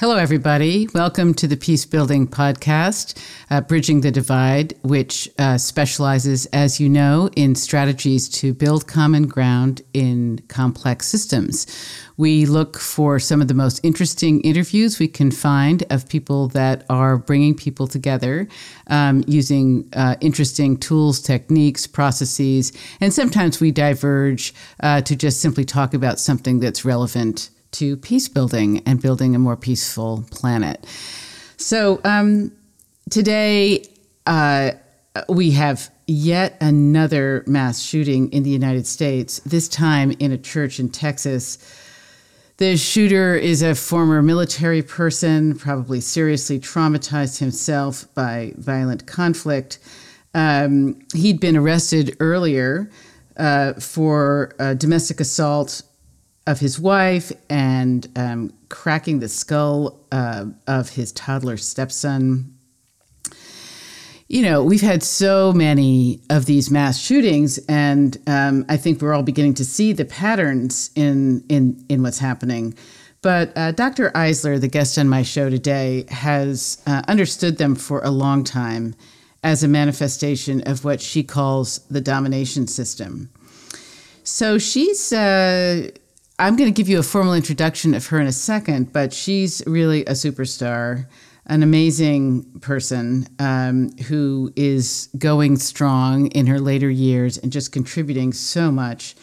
Hello, everybody. Welcome to the Peace Building Podcast, uh, Bridging the Divide, which uh, specializes, as you know, in strategies to build common ground in complex systems. We look for some of the most interesting interviews we can find of people that are bringing people together um, using uh, interesting tools, techniques, processes, and sometimes we diverge uh, to just simply talk about something that's relevant to peace building and building a more peaceful planet. So um, today uh, we have yet another mass shooting in the United States, this time in a church in Texas. The shooter is a former military person, probably seriously traumatized himself by violent conflict. Um, he'd been arrested earlier uh, for uh, domestic assault of his wife and um, cracking the skull uh, of his toddler stepson. You know, we've had so many of these mass shootings, and um, I think we're all beginning to see the patterns in in in what's happening. But uh, Dr. Eisler, the guest on my show today, has uh, understood them for a long time as a manifestation of what she calls the domination system. So she's uh, I'm going to give you a formal introduction of her in a second, but she's really a superstar, an amazing person um, who is going strong in her later years and just contributing so much.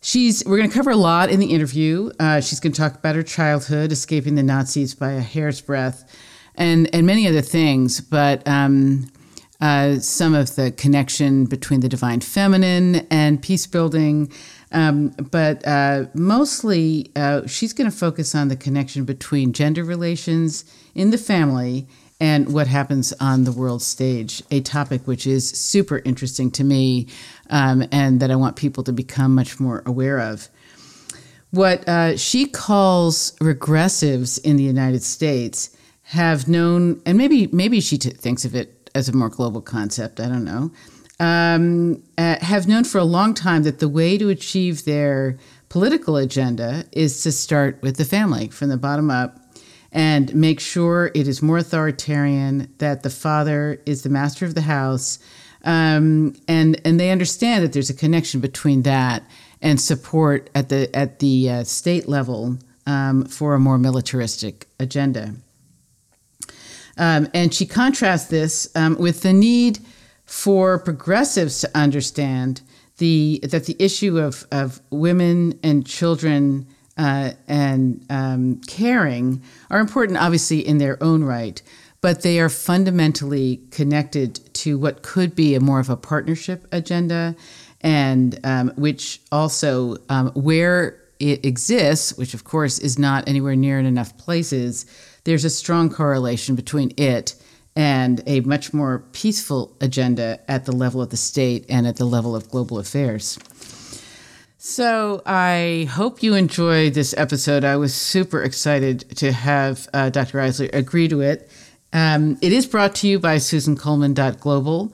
She's we're going to cover a lot in the interview. Uh, she's going to talk about her childhood, escaping the Nazis by a hair's breadth, and and many other things. But um, uh, some of the connection between the divine feminine and peace building um, but uh, mostly, uh, she's going to focus on the connection between gender relations in the family and what happens on the world stage, a topic which is super interesting to me um, and that I want people to become much more aware of. What uh, she calls regressives in the United States have known, and maybe maybe she t- thinks of it as a more global concept. I don't know um, uh, have known for a long time that the way to achieve their political agenda is to start with the family from the bottom up and make sure it is more authoritarian, that the father is the master of the house. Um, and, and they understand that there's a connection between that and support at the, at the uh, state level um, for a more militaristic agenda. Um, and she contrasts this um, with the need for progressives to understand the that the issue of, of women and children uh, and um, caring are important, obviously, in their own right, but they are fundamentally connected to what could be a more of a partnership agenda, and um, which also um, where it exists, which of course is not anywhere near in enough places, there's a strong correlation between it and a much more peaceful agenda at the level of the state and at the level of global affairs. So I hope you enjoyed this episode. I was super excited to have uh, Dr. Eisler agree to it. Um, it is brought to you by Susan Coleman Global,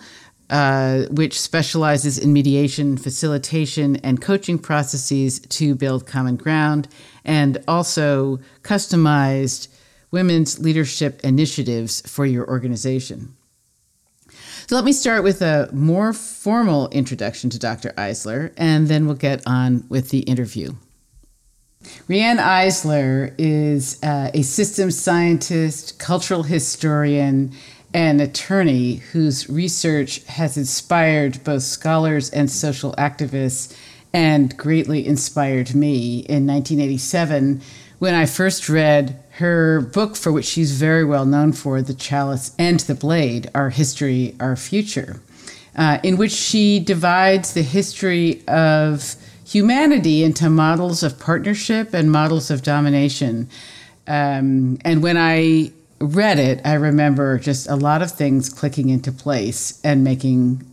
uh, which specializes in mediation, facilitation, and coaching processes to build common ground, and also customized women's leadership initiatives for your organization. So let me start with a more formal introduction to Dr. Eisler, and then we'll get on with the interview. Riane Eisler is uh, a systems scientist, cultural historian, and attorney whose research has inspired both scholars and social activists and greatly inspired me in 1987 when I first read her book, for which she's very well known for, The Chalice and the Blade Our History, Our Future, uh, in which she divides the history of humanity into models of partnership and models of domination. Um, and when I read it, I remember just a lot of things clicking into place and making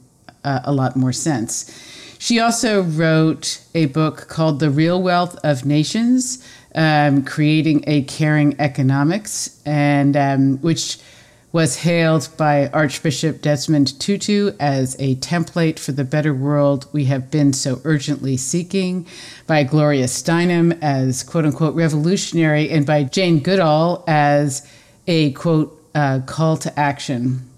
uh, a lot more sense. She also wrote a book called The Real Wealth of Nations um, creating a caring economics, and um, which was hailed by Archbishop Desmond Tutu as a template for the better world we have been so urgently seeking, by Gloria Steinem as quote unquote revolutionary, and by Jane Goodall as a quote uh, call to action.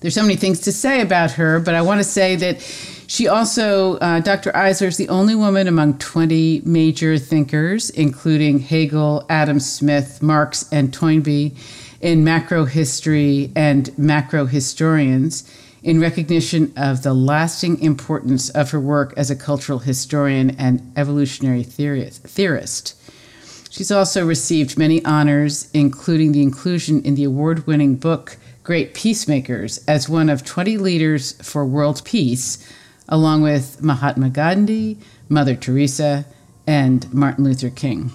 There's so many things to say about her, but I want to say that she also, uh, Dr. Eisler is the only woman among 20 major thinkers, including Hegel, Adam Smith, Marx, and Toynbee in macro history and macro historians in recognition of the lasting importance of her work as a cultural historian and evolutionary theorist. She's also received many honors, including the inclusion in the award winning book Great Peacemakers as one of 20 leaders for world peace, along with Mahatma Gandhi, Mother Teresa, and Martin Luther King.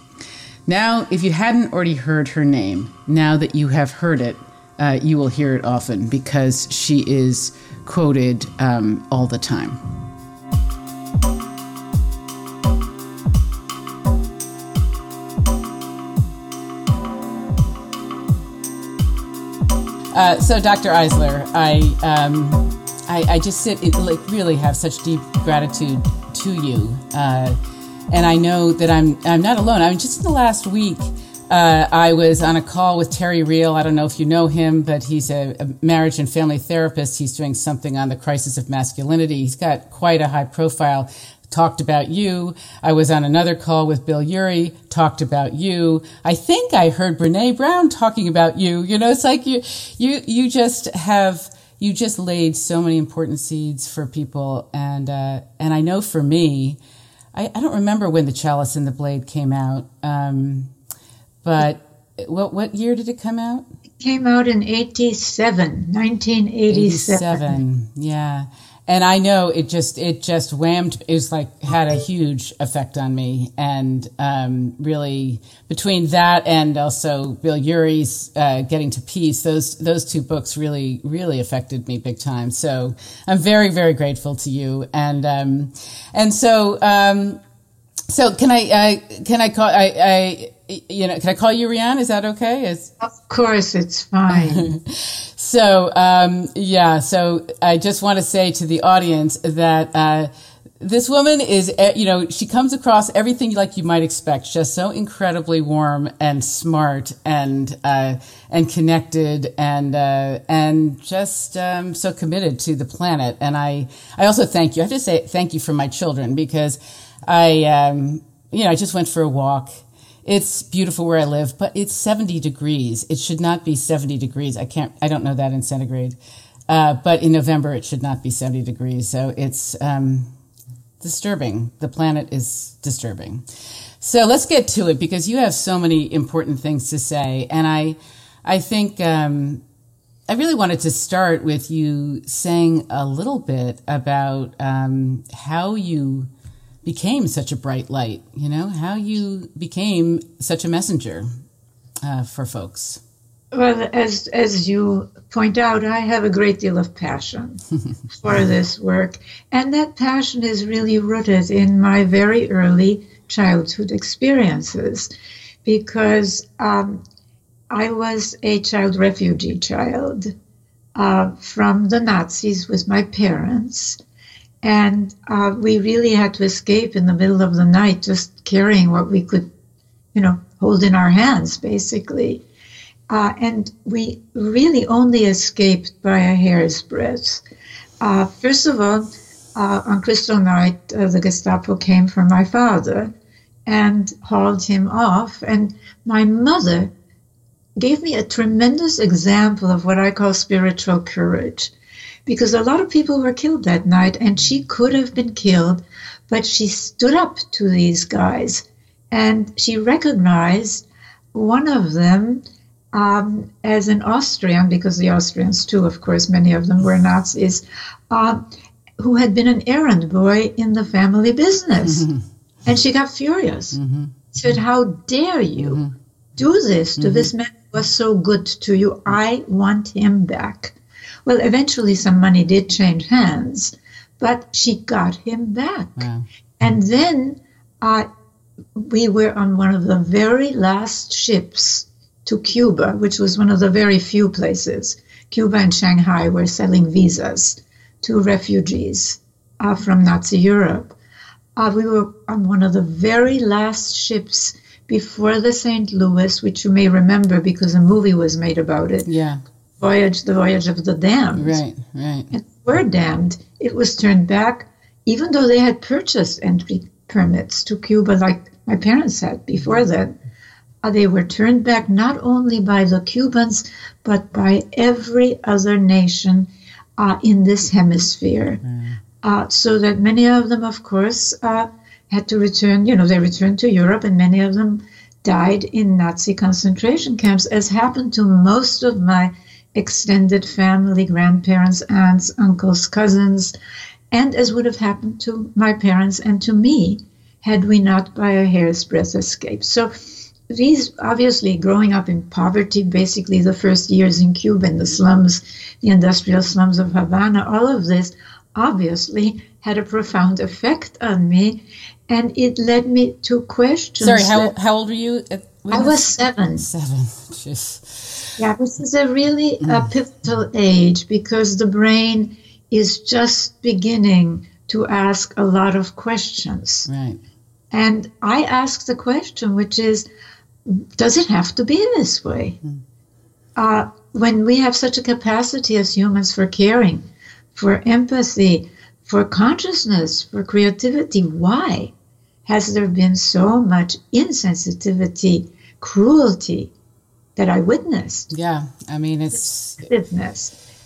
Now, if you hadn't already heard her name, now that you have heard it, uh, you will hear it often because she is quoted um, all the time. Uh, so, Dr. Eisler, I, um, I, I, just sit, it, like, really have such deep gratitude to you. Uh, and I know that I'm I'm not alone. I mean, just in the last week, uh, I was on a call with Terry Real. I don't know if you know him, but he's a, a, marriage and family therapist. He's doing something on the crisis of masculinity. He's got quite a high profile. Talked about you. I was on another call with Bill Ury. Talked about you. I think I heard Brene Brown talking about you. You know, it's like you you you just have you just laid so many important seeds for people, and uh, and I know for me. I, I, don't remember when the Chalice and the Blade came out, um, but what what year did it come out? It came out in 87, 1987. 87, yeah and I know it just it just whammed. It was like had a huge effect on me, and um, really between that and also Bill Ury's uh, Getting to Peace, those those two books really really affected me big time. So I'm very very grateful to you, and um, and so um, so can I uh, can I call I, I you know, can I call you Riane? Is that okay? Is of course, it's fine. so, um, yeah. So, I just want to say to the audience that uh, this woman is, uh, you know, she comes across everything like you might expect. Just so incredibly warm and smart and uh, and connected and uh, and just um, so committed to the planet. And I I also thank you. I have to say thank you for my children because I um, you know I just went for a walk it's beautiful where I live, but it's 70 degrees. It should not be 70 degrees. I can't, I don't know that in centigrade. Uh, but in November, it should not be 70 degrees. So it's um, disturbing. The planet is disturbing. So let's get to it because you have so many important things to say. And I, I think um, I really wanted to start with you saying a little bit about um, how you became such a bright light, you know, how you became such a messenger uh, for folks. Well, as as you point out, I have a great deal of passion for this work, and that passion is really rooted in my very early childhood experiences, because um, I was a child refugee child uh, from the Nazis with my parents, and uh, we really had to escape in the middle of the night, just carrying what we could, you know, hold in our hands, basically. Uh, and we really only escaped by a hair's breadth. Uh, first of all, uh, on Kristallnacht, uh, the Gestapo came for my father and hauled him off. And my mother gave me a tremendous example of what I call spiritual courage because a lot of people were killed that night and she could have been killed, but she stood up to these guys and she recognized one of them um, as an Austrian, because the Austrians, too, of course, many of them were Nazis, uh, who had been an errand boy in the family business. Mm-hmm. And she got furious. Mm-hmm. Said, How dare you mm-hmm. do this to this mm-hmm. man who was so good to you? I want him back. Well, eventually some money did change hands, but she got him back. Wow. And then uh, we were on one of the very last ships to Cuba, which was one of the very few places. Cuba and Shanghai were selling visas to refugees uh, from Nazi Europe. Uh, we were on one of the very last ships before the St. Louis, which you may remember because a movie was made about it. Yeah. Voyage, the voyage of the damned. Right, right. And were damned. It was turned back, even though they had purchased entry permits to Cuba, like my parents had before that. Uh, they were turned back not only by the Cubans, but by every other nation uh, in this hemisphere. Mm. Uh, so that many of them, of course, uh, had to return, you know, they returned to Europe, and many of them died in Nazi concentration camps, as happened to most of my extended family, grandparents, aunts, uncles, cousins, and as would have happened to my parents and to me had we not by a hair's breadth escaped. So these obviously growing up in poverty, basically the first years in Cuba in the slums, the industrial slums of Havana, all of this obviously had a profound effect on me. And it led me to questions. Sorry, how, how old were you? I was seven. Seven. Jeez. Yeah, this is a really mm. a pivotal age because the brain is just beginning to ask a lot of questions. Right. And I ask the question, which is, does it have to be this way? Mm. Uh, when we have such a capacity as humans for caring, for empathy, for consciousness, for creativity, why has there been so much insensitivity, cruelty that I witnessed? Yeah, I mean it's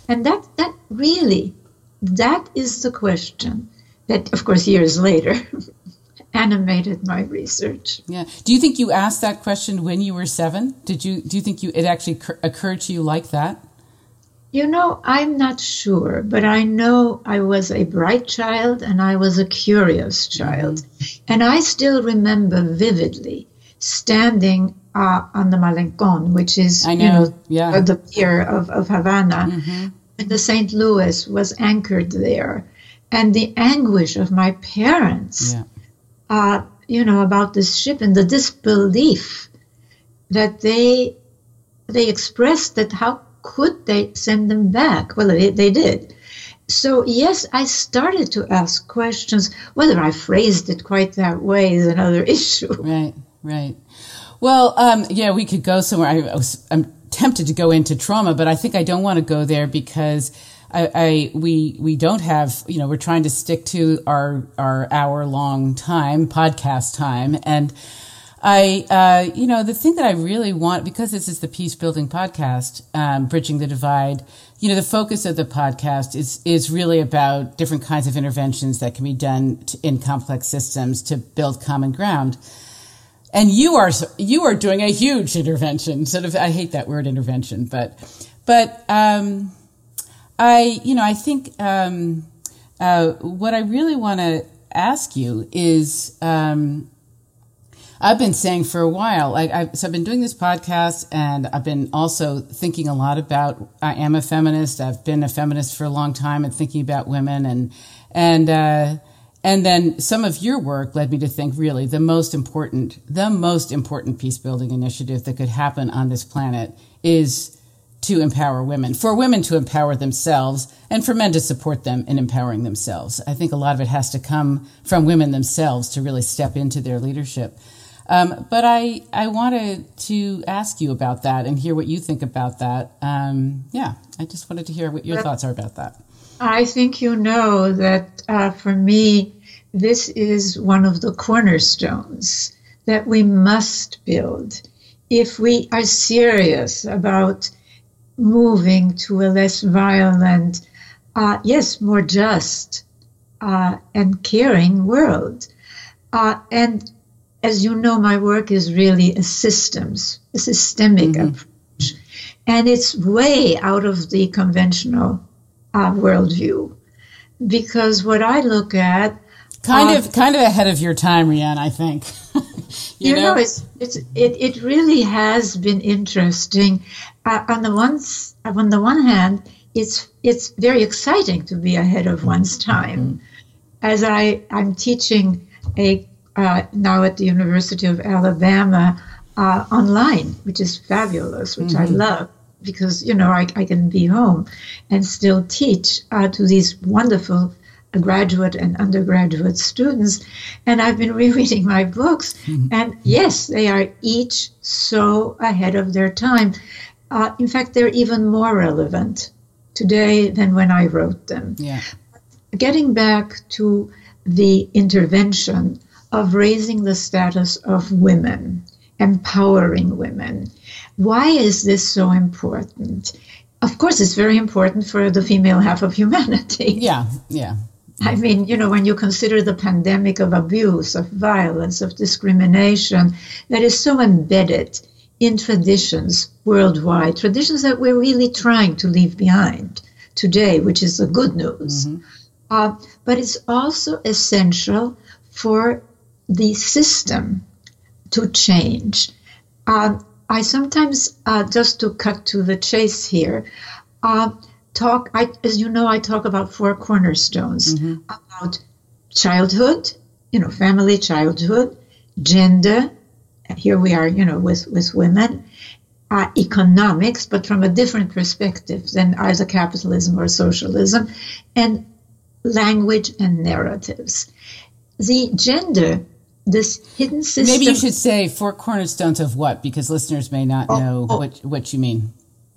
and that that really that is the question that, of course, years later animated my research. Yeah. Do you think you asked that question when you were seven? Did you? Do you think you it actually occurred to you like that? You know, I'm not sure, but I know I was a bright child and I was a curious child. Mm-hmm. And I still remember vividly standing uh, on the Malecón, which is, know. you know, yeah. the pier of, of Havana. Mm-hmm. And the St. Louis was anchored there. And the anguish of my parents, yeah. uh, you know, about this ship and the disbelief that they they expressed that how could they send them back? Well, they, they did. So, yes, I started to ask questions. Whether I phrased it quite that way is another issue. Right, right. Well, um, yeah, we could go somewhere. I, I was, I'm tempted to go into trauma, but I think I don't want to go there because I, I, we we don't have you know we're trying to stick to our our hour long time podcast time and I, uh, you know, the thing that I really want, because this is the peace building podcast, um, bridging the divide. You know, the focus of the podcast is is really about different kinds of interventions that can be done to, in complex systems to build common ground. And you are you are doing a huge intervention. Sort of, I hate that word intervention, but but um, I, you know, I think um, uh, what I really want to ask you is. Um, I've been saying for a while, like I've, so I've been doing this podcast and I've been also thinking a lot about, I am a feminist. I've been a feminist for a long time and thinking about women and, and, uh, and then some of your work led me to think really the most important, the most important peace building initiative that could happen on this planet is to empower women, for women to empower themselves and for men to support them in empowering themselves. I think a lot of it has to come from women themselves to really step into their leadership. Um, but I, I wanted to ask you about that and hear what you think about that. Um, yeah, I just wanted to hear what your thoughts are about that. I think you know that uh, for me, this is one of the cornerstones that we must build if we are serious about moving to a less violent, uh, yes, more just uh, and caring world. Uh, and as you know, my work is really a systems, a systemic mm-hmm. approach, and it's way out of the conventional uh, worldview. Because what I look at, kind uh, of, kind of ahead of your time, Riane, I think. you, you know? know, it's it's it, it really has been interesting. Uh, on the one on the one hand, it's it's very exciting to be ahead of one's time. Mm-hmm. As I I'm teaching a uh, now at the University of Alabama uh, online, which is fabulous, which mm-hmm. I love because you know I, I can be home and still teach uh, to these wonderful graduate and undergraduate students. And I've been rereading my books, mm-hmm. and yes, they are each so ahead of their time. Uh, in fact, they're even more relevant today than when I wrote them. Yeah. Getting back to the intervention of raising the status of women, empowering women. Why is this so important? Of course, it's very important for the female half of humanity. Yeah, yeah. I mean, you know, when you consider the pandemic of abuse, of violence, of discrimination that is so embedded in traditions worldwide, traditions that we're really trying to leave behind today, which is the good news. Mm-hmm. Uh, but it's also essential for the system to change. Uh, I sometimes, uh, just to cut to the chase here, uh, talk, I, as you know, I talk about four cornerstones mm-hmm. about childhood, you know, family childhood, gender, here we are, you know, with, with women, uh, economics, but from a different perspective than either capitalism or socialism, and language and narratives. The gender, this hidden system. Maybe you should say four cornerstones of what, because listeners may not oh, know oh, what, what you mean.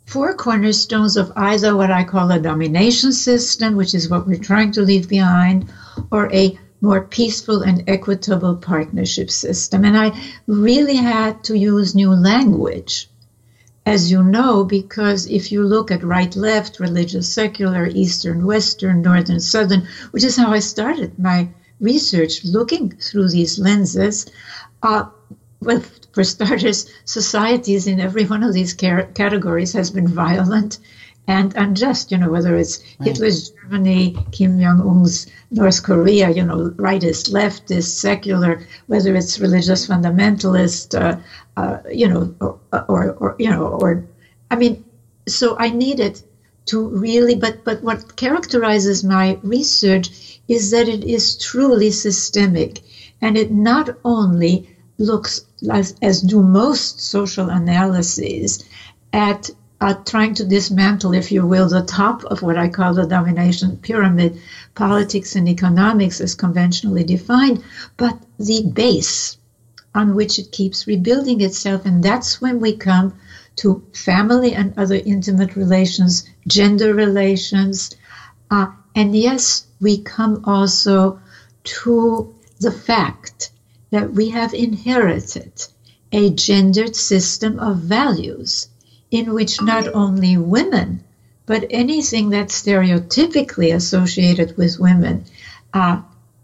Four cornerstones of either what I call a domination system, which is what we're trying to leave behind, or a more peaceful and equitable partnership system. And I really had to use new language, as you know, because if you look at right left, religious secular, Eastern Western, Northern Southern, which is how I started my research, looking through these lenses, uh, well, for starters, societies in every one of these categories has been violent and unjust, you know, whether it's right. Hitler's Germany, Kim Jong un's North Korea, you know, rightist, leftist, secular, whether it's religious fundamentalist, uh, uh, you know, or, or, or, you know, or, I mean, so I needed to really, but, but what characterizes my research is that it is truly systemic and it not only looks as, as do most social analyses at uh, trying to dismantle, if you will, the top of what I call the domination pyramid, politics and economics as conventionally defined, but the base on which it keeps rebuilding itself. And that's when we come to family and other intimate relations, gender relations. Uh, and yes, we come also to the fact that we have inherited a gendered system of values in which not only women, but anything that's stereotypically associated with women, uh,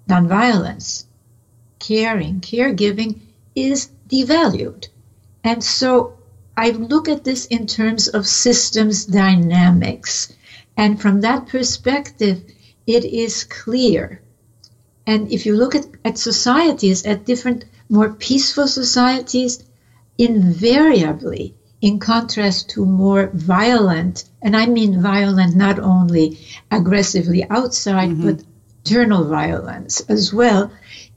nonviolence, caring, caregiving, is devalued. And so I look at this in terms of systems dynamics. And from that perspective, it is clear. And if you look at, at societies, at different, more peaceful societies, invariably in contrast to more violent, and I mean violent not only aggressively outside, mm-hmm. but internal violence as well.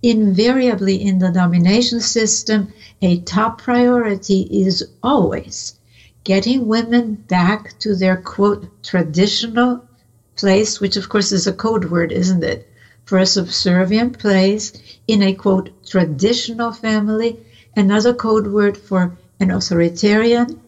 Invariably in the domination system, a top priority is always getting women back to their quote traditional place, which of course is a code word, isn't it? For a subservient place in a quote traditional family, another code word for an authoritarian,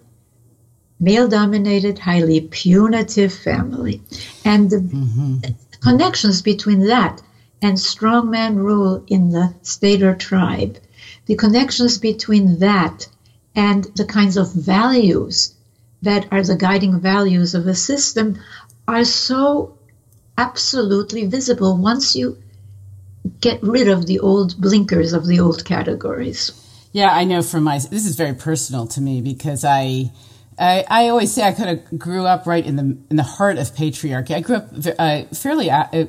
male dominated, highly punitive family. And the mm-hmm. connections between that and strongman rule in the state or tribe, the connections between that and the kinds of values that are the guiding values of a system are so absolutely visible once you get rid of the old blinkers of the old categories. Yeah, I know from my this is very personal to me because I I, I always say I kind of grew up right in the in the heart of patriarchy. I grew up uh, fairly a,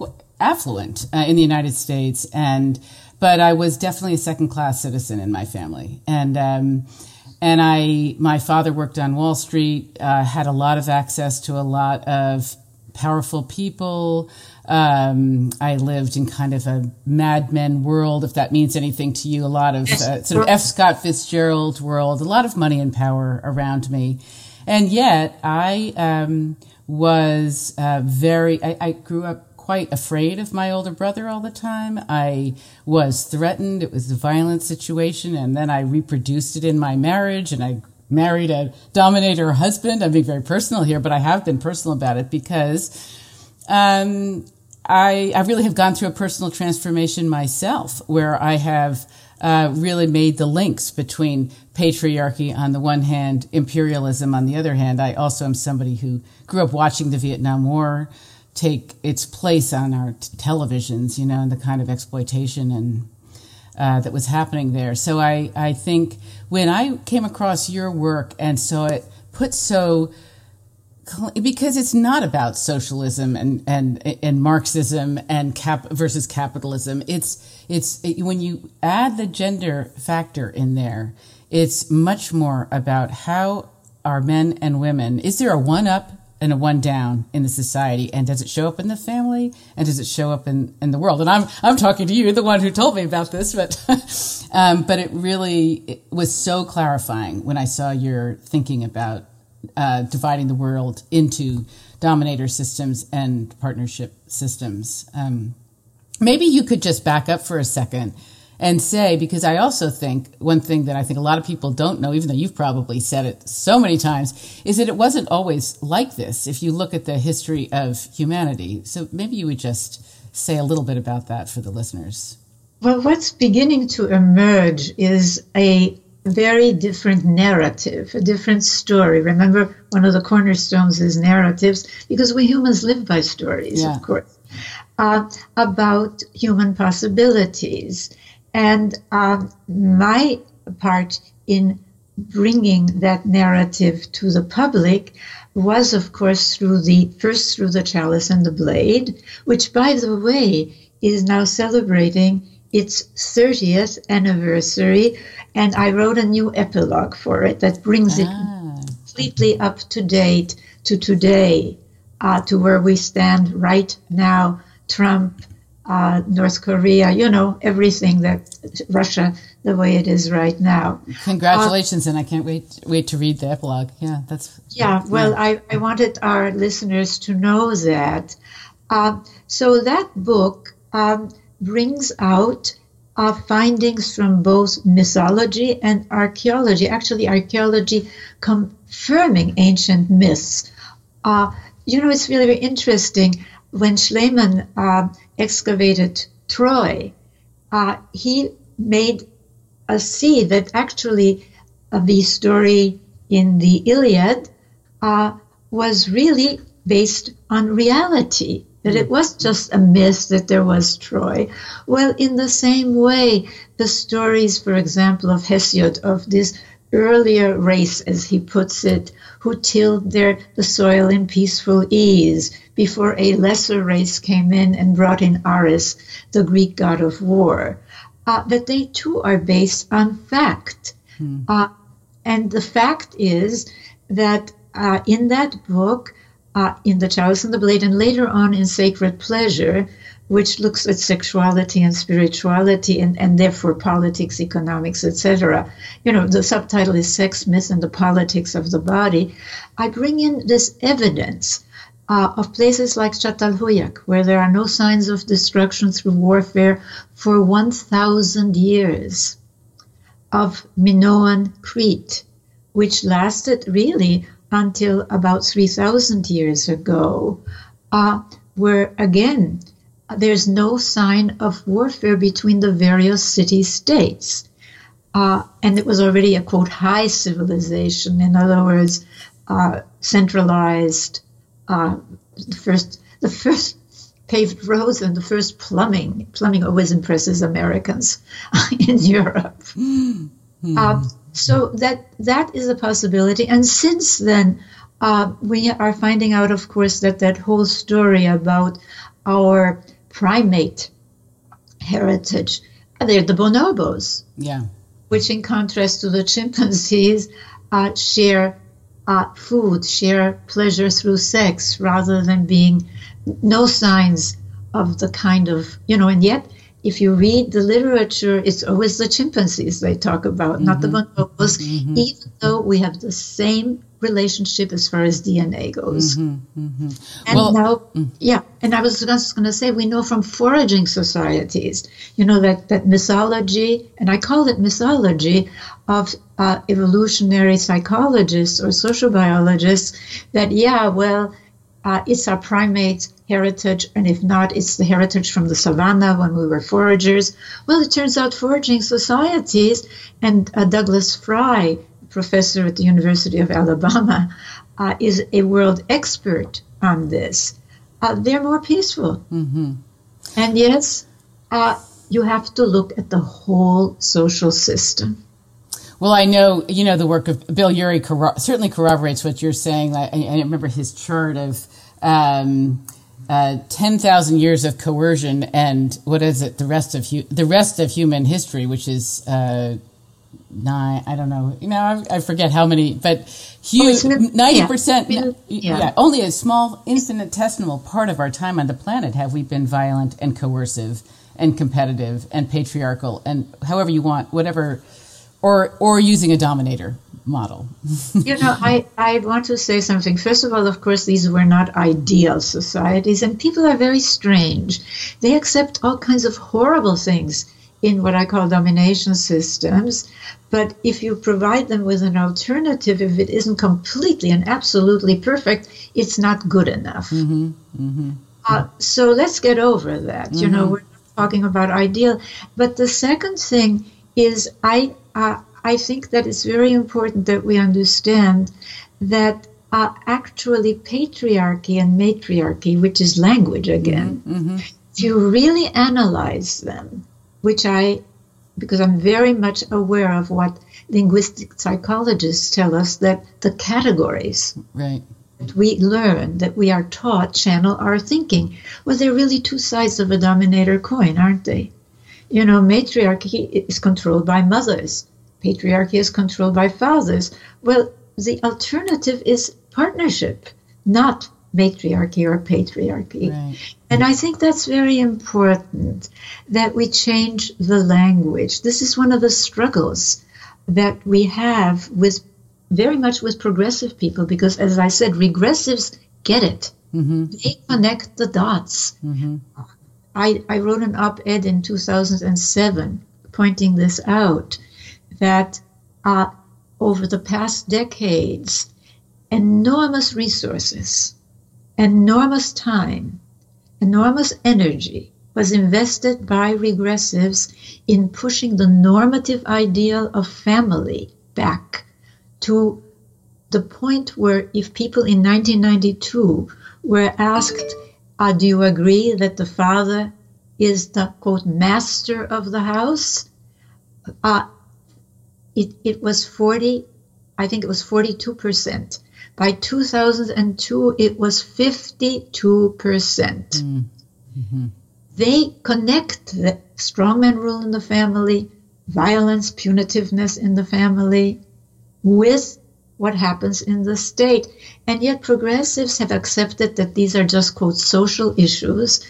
uh, affluent uh, in the United States, and but I was definitely a second class citizen in my family, and um, and I my father worked on Wall Street, uh, had a lot of access to a lot of powerful people. Um, I lived in kind of a Mad Men world, if that means anything to you. A lot of uh, sort of F. Scott Fitzgerald world, a lot of money and power around me. And yet I um, was uh, very, I, I grew up quite afraid of my older brother all the time. I was threatened. It was a violent situation. And then I reproduced it in my marriage and I married a dominator husband. I'm being very personal here, but I have been personal about it because um, I, I really have gone through a personal transformation myself where I have uh, really made the links between patriarchy on the one hand, imperialism on the other hand. I also am somebody who grew up watching the Vietnam War take its place on our t- televisions, you know, and the kind of exploitation and uh, that was happening there. So I, I think when I came across your work and saw it put so because it's not about socialism and and and Marxism and cap versus capitalism. It's it's it, when you add the gender factor in there, it's much more about how are men and women. Is there a one up and a one down in the society, and does it show up in the family, and does it show up in in the world? And I'm I'm talking to you, the one who told me about this, but um, but it really it was so clarifying when I saw your thinking about uh, dividing the world into dominator systems and partnership systems. Um, maybe you could just back up for a second and say, because I also think one thing that I think a lot of people don't know, even though you've probably said it so many times, is that it wasn't always like this if you look at the history of humanity. So maybe you would just say a little bit about that for the listeners. Well, what's beginning to emerge is a very different narrative, a different story. Remember, one of the cornerstones is narratives because we humans live by stories, yeah. of course, uh, about human possibilities. And uh, my part in bringing that narrative to the public was, of course, through the first through the chalice and the blade, which, by the way, is now celebrating its 30th anniversary and I wrote a new epilogue for it that brings it ah. completely up to date to today, uh, to where we stand right now. Trump, uh, North Korea, you know, everything that Russia, the way it is right now. Congratulations, uh, and I can't wait wait to read the epilogue. Yeah, that's yeah. Well, yeah. I, I wanted our listeners to know that. Uh, so that book um, brings out uh, findings from both mythology and archaeology, actually, archaeology confirming ancient myths. Uh, you know, it's really very interesting. When Schliemann uh, excavated Troy, uh, he made a see that actually uh, the story in the Iliad uh, was really based on reality that it was just a myth that there was Troy. Well, in the same way, the stories, for example, of Hesiod, of this earlier race, as he puts it, who tilled their, the soil in peaceful ease before a lesser race came in and brought in Ares, the Greek god of war, uh, that they too are based on fact. Hmm. Uh, and the fact is that uh, in that book, uh, in The Chalice and the Blade, and later on in Sacred Pleasure, which looks at sexuality and spirituality and, and therefore politics, economics, etc. You know, the subtitle is Sex, Myth, and the Politics of the Body. I bring in this evidence uh, of places like Çatalhöyük, where there are no signs of destruction through warfare for 1,000 years, of Minoan Crete, which lasted really until about 3,000 years ago, uh, where again, there's no sign of warfare between the various city states. Uh, and it was already a quote high civilization, in other words, uh, centralized. Uh, the first, the first paved roads and the first plumbing. Plumbing always impresses Americans in Europe. Mm. So that that is a possibility. And since then, uh, we are finding out, of course, that that whole story about our primate heritage, they're the bonobos. Yeah. Which, in contrast to the chimpanzees, uh, share uh, food, share pleasure through sex, rather than being no signs of the kind of, you know, and yet if you read the literature, it's always the chimpanzees they talk about, mm-hmm. not the mm-hmm. bonobos, mm-hmm. even though we have the same relationship as far as DNA goes. Mm-hmm. mm-hmm. And well, now, mm. yeah, and I was just going to say, we know from foraging societies, you know, that, that mythology, and I call it mythology of uh, evolutionary psychologists or social biologists, that, yeah, well, uh, it's our primate heritage, and if not, it's the heritage from the savannah when we were foragers. Well, it turns out foraging societies, and uh, Douglas Fry, professor at the University of Alabama, uh, is a world expert on this. Uh, they're more peaceful. Mm-hmm. And yes, uh, you have to look at the whole social system. Well, I know you know the work of Bill Ury corro- certainly corroborates what you're saying. I, I remember his chart of um, uh, ten thousand years of coercion and what is it? The rest of hu- the rest of human history, which is uh, nine. I don't know. You know, I, I forget how many, but huge oh, ninety percent. Yeah. yeah, only a small infinitesimal part of our time on the planet have we been violent and coercive and competitive and patriarchal and however you want, whatever or or using a dominator model. you know, I, I want to say something. First of all, of course, these were not ideal societies, and people are very strange. They accept all kinds of horrible things in what I call domination systems. But if you provide them with an alternative, if it isn't completely and absolutely perfect, it's not good enough. Mm-hmm, mm-hmm. Uh, so let's get over that. Mm-hmm. You know, mm-hmm. we're talking about ideal. But the second thing is I uh, I think that it's very important that we understand that uh, actually patriarchy and matriarchy, which is language again, mm-hmm. mm-hmm. if you really analyze them, which I, because I'm very much aware of what linguistic psychologists tell us that the categories right. that we learn, that we are taught, channel our thinking. Well, they're really two sides of a dominator coin, aren't they? You know, matriarchy is controlled by mothers, patriarchy is controlled by fathers. Well, the alternative is partnership, not matriarchy or patriarchy. Right. And I think that's very important that we change the language. This is one of the struggles that we have with very much with progressive people because, as I said, regressives get it. Mm-hmm. They connect the dots. Mm-hmm. I, I wrote an op ed in 2007 pointing this out that uh, over the past decades, enormous resources, enormous time, enormous energy was invested by regressives in pushing the normative ideal of family back to the point where if people in 1992 were asked uh, do you agree that the father is the quote master of the house? Uh, it, it was 40, I think it was 42%. By 2002, it was 52%. percent mm hmm They connect the strongman rule in the family, violence, punitiveness in the family, with what happens in the state. And yet progressives have accepted that these are just, quote, social issues,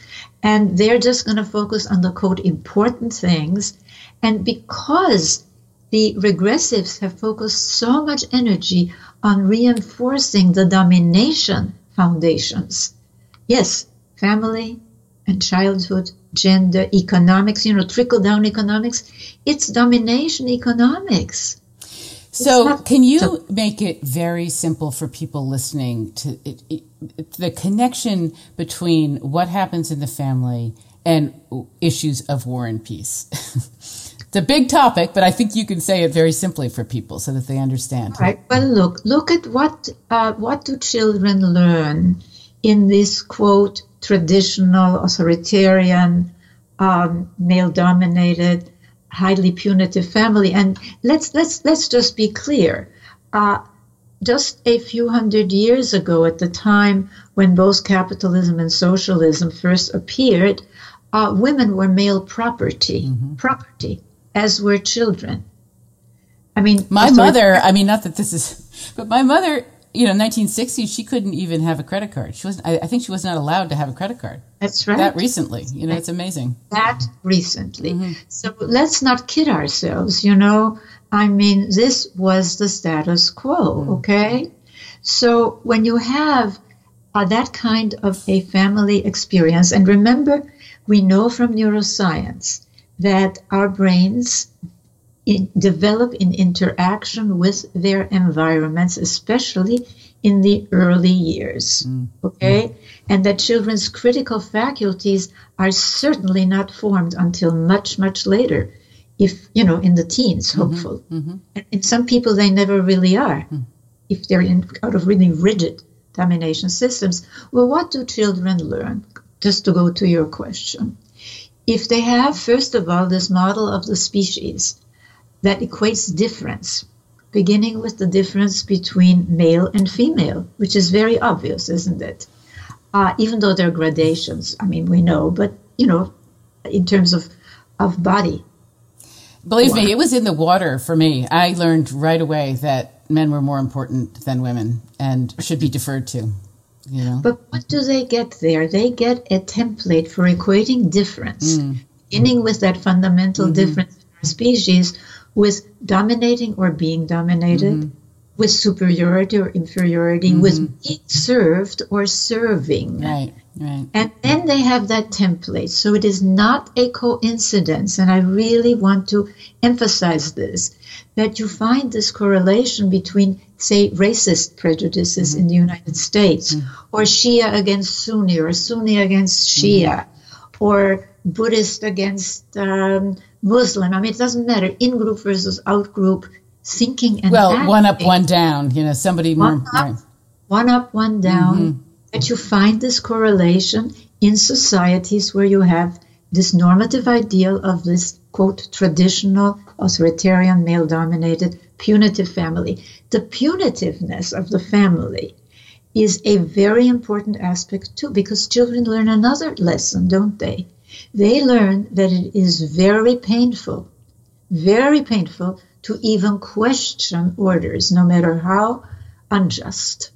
and they're just going to focus on the, quote, important things. And because the regressives have focused so much energy on reinforcing the domination foundations. Yes, family and childhood, gender, economics, you know, trickle down economics, it's domination economics. So, can you make it very simple for people listening to it, it, the connection between what happens in the family and issues of war and peace? it's a big topic, but I think you can say it very simply for people so that they understand. Right. Well, look, look at what uh, what do children learn in this quote traditional authoritarian um, male-dominated highly punitive family. And let's let's let's just be clear. Uh, just a few hundred years ago, at the time when both capitalism and socialism first appeared, uh, women were male property, mm-hmm. property, as were children. I mean, my mother. I mean, not that this is, but my mother you know, 1960s, she couldn't even have a credit card. She wasn't. I, I think she was not allowed to have a credit card. That's right. That recently, you know, it's amazing. That recently. Mm-hmm. So let's not kid ourselves. You know, I mean, this was the status quo. Mm-hmm. Okay, so when you have uh, that kind of a family experience, and remember, we know from neuroscience that our brains in, develop in interaction with their environments, especially in the early years. Mm. Okay? Mm. And that children's critical faculties are certainly not formed until much, much later. If, you know, in the teens, mm-hmm. hopeful. Mm-hmm. And in some people, they never really are, mm. if they're in, out of really rigid domination systems. Well, what do children learn? Just to go to your question. If they have, first of all, this model of the species, that equates difference, beginning with the difference between male and female, which is very obvious, isn't it? Uh, even though there are gradations, I mean, we know, but you know, in terms of of body. Believe me, it was in the water for me. I learned right away that men were more important than women and should be deferred to. But what do they get there? They get a template for equating difference, mm. beginning with that fundamental mm-hmm. difference in our species, with dominating or being dominated, mm-hmm. with superiority or inferiority, mm-hmm. with being served or serving. Right, right. And then they have that template. So it is not a coincidence, and I really want to emphasize this that you find this correlation between, say, racist prejudices mm-hmm. in the United States, mm-hmm. or Shia against Sunni, or Sunni against Shia, mm-hmm. or Buddhist against um, Muslim. I mean, it doesn't matter. In group versus out group thinking and well, acting. one up, one down. You know, somebody one more. Up, right. One up, one down. Mm-hmm. That you find this correlation in societies where you have this normative ideal of this quote traditional authoritarian male dominated punitive family. The punitiveness of the family is a very important aspect too because children learn another lesson, don't they? they learn that it is very painful, very painful to even question orders, no matter how unjust.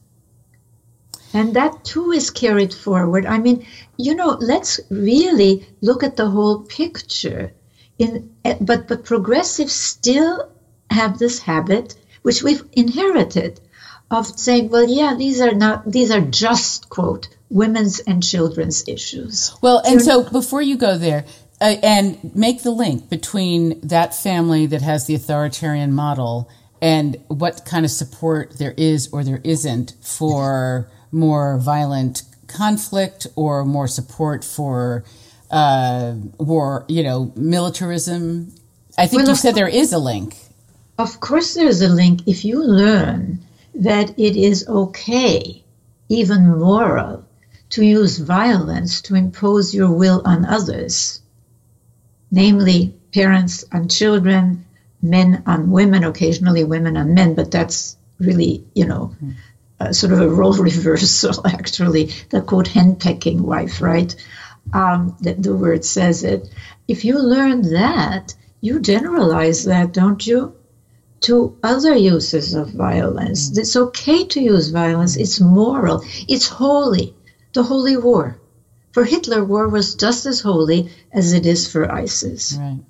And that too is carried forward. I mean, you know, let's really look at the whole picture. In, but, but progressives still have this habit, which we've inherited, of saying, well, yeah, these are not, these are just, quote, women's and children's issues. Well, and so before you go there, uh, and make the link between that family that has the authoritarian model and what kind of support there is or there isn't for more violent conflict or more support for uh, war, you know, militarism. I think well, you said there is a link. Of course, there's a link. If you learn that it is okay, even moral, to use violence to impose your will on others, namely parents on children, men on women, occasionally women on men, but that's really, you know, uh, sort of a role reversal, actually. The quote, henpecking wife, right? Um, the, the word says it. If you learn that, you generalize that, don't you? To other uses of violence. It's okay to use violence. It's moral. It's holy the Holy War. For Hitler, war was just as holy as it is for ISIS. Right.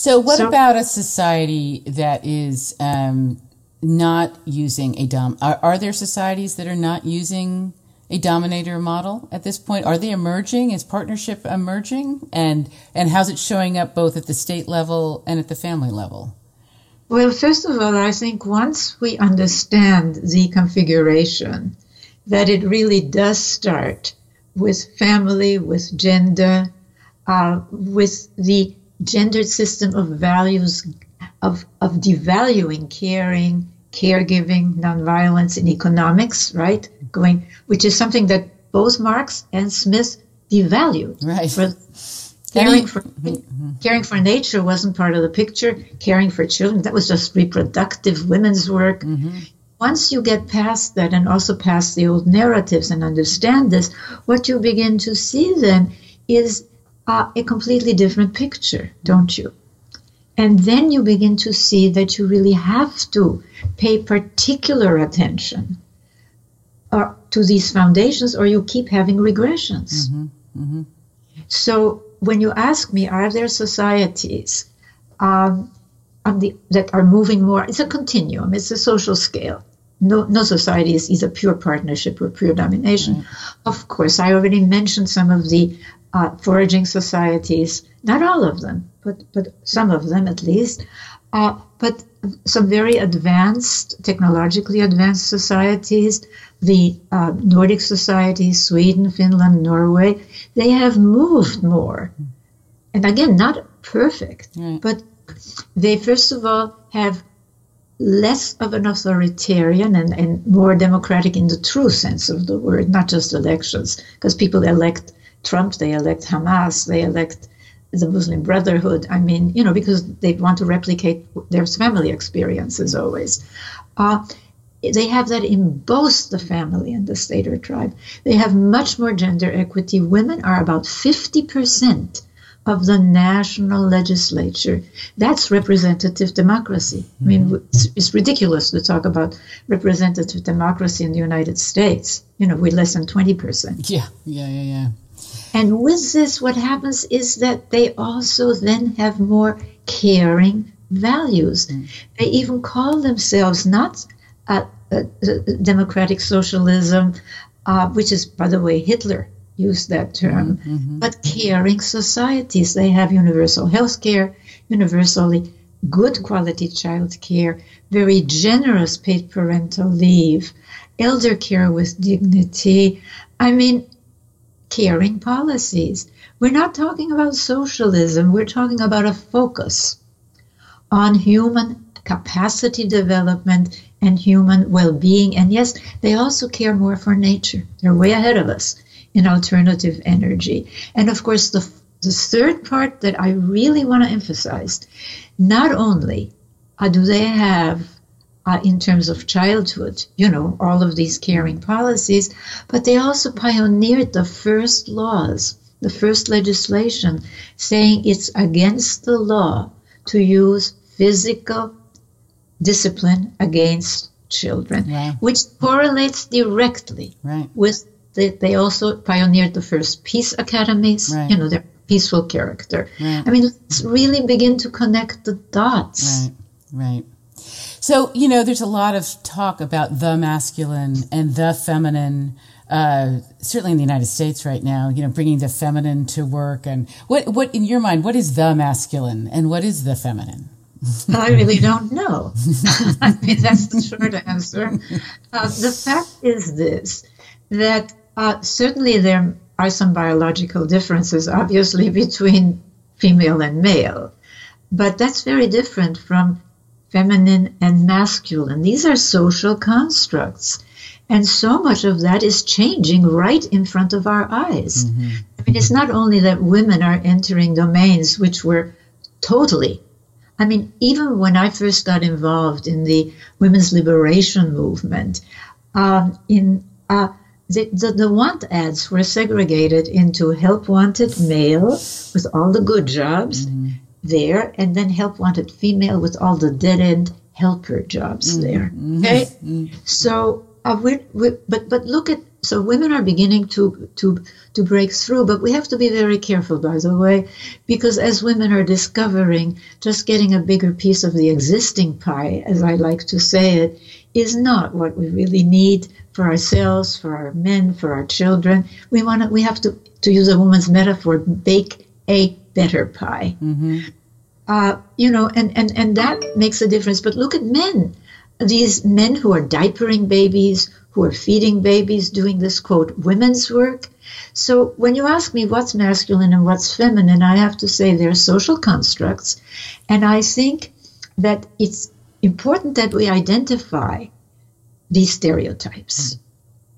So, what so, about a society that is um, not using a dom? Are, are, there societies that are not using a dominator model at this point? Are they emerging? Is partnership emerging? And and how's it showing up both at the state level and at the family level? Well, first of all, I think once we understand the configuration, that it really does start with family, with gender, uh, with the gendered system of values of, of devaluing caring, caregiving, nonviolence in economics, right? Going, which is something that both Marx and Smith devalued. Right. For, Caring for caring for nature wasn't part of the picture. Caring for children that was just reproductive women's work. Mm-hmm. Once you get past that and also past the old narratives and understand this, what you begin to see then is uh, a completely different picture, don't you? And then you begin to see that you really have to pay particular attention or, to these foundations, or you keep having regressions. Mm-hmm. Mm-hmm. So when you ask me, are there societies um, the, that are moving more? It's a continuum. It's a social scale. No, no society is either pure partnership or pure domination. Right. Of course, I already mentioned some of the uh, foraging societies, not all of them, but, but some of them at least. Uh, but some very advanced, technologically advanced societies, the uh, Nordic societies, Sweden, Finland, Norway, they have moved more. And again, not perfect, but they first of all have less of an authoritarian and, and more democratic in the true sense of the word, not just elections, because people elect Trump, they elect Hamas, they elect the Muslim Brotherhood. I mean, you know, because they want to replicate their family experiences always. Uh, they have that in both the family and the state or tribe. They have much more gender equity. Women are about 50% of the national legislature. That's representative democracy. I mean, mm-hmm. it's, it's, ridiculous to talk about representative democracy in the United States. You know, we're less than 20%. Yeah, yeah, yeah, yeah. And with this, what happens is that they also then have more caring values. Mm. They even call themselves not a, a democratic socialism, uh, which is, by the way, Hitler used that term, mm-hmm. but caring societies. They have universal health care, universally good quality child care, very generous paid parental leave, elder care with dignity. I mean, caring policies. We're not talking about socialism, we're talking about a focus on human capacity development and human well being. And yes, they also care more for nature. They're way ahead of us in alternative energy. And of course, the, the third part that I really want to emphasize not only do they have uh, in terms of childhood, you know, all of these caring policies, but they also pioneered the first laws, the first legislation saying it's against the law to use physical discipline against children, right. which correlates directly right. with the, they also pioneered the first peace academies, right. you know, their peaceful character. I mean, let's really begin to connect the dots. Right, right. So, you know, there's a lot of talk about the masculine and the feminine. Uh, certainly in the United States right now, you know, bringing the feminine to work, and what, what in your mind, what is the masculine and what is the feminine? I really don't know. I mean, that's the short answer. Uh, the fact is this: that uh, certainly there are some biological differences, obviously, between female and male, but that's very different from feminine and masculine. These are social constructs. And so much of that is changing right in front of our eyes. Mm-hmm. I mean, it's not only that women are entering domains which were totally, I mean, even when I first got involved in the women's liberation movement, um, in uh, the, the, the, want ads were segregated into help wanted male with all the good jobs mm-hmm there, and then help wanted female with all the dead end helper jobs mm-hmm. there. Mm-hmm. Okay, mm-hmm. so uh, we we but but look at so women are beginning to to to break through, but we have to be very careful, by the way, because as women are discovering, just getting a bigger piece of the existing pie, as I like to say it, is not what we really need for ourselves, for our men, for our children. We want to, we have to to use a woman's metaphor, bake a better pie. Mm-hmm. Uh, you know, and, and, and that makes a difference. But look at men. These men who are diapering babies, who are feeding babies, doing this quote, women's work. So when you ask me what's masculine and what's feminine, I have to say they're social constructs. And I think that it's important that we identify these stereotypes. Mm-hmm.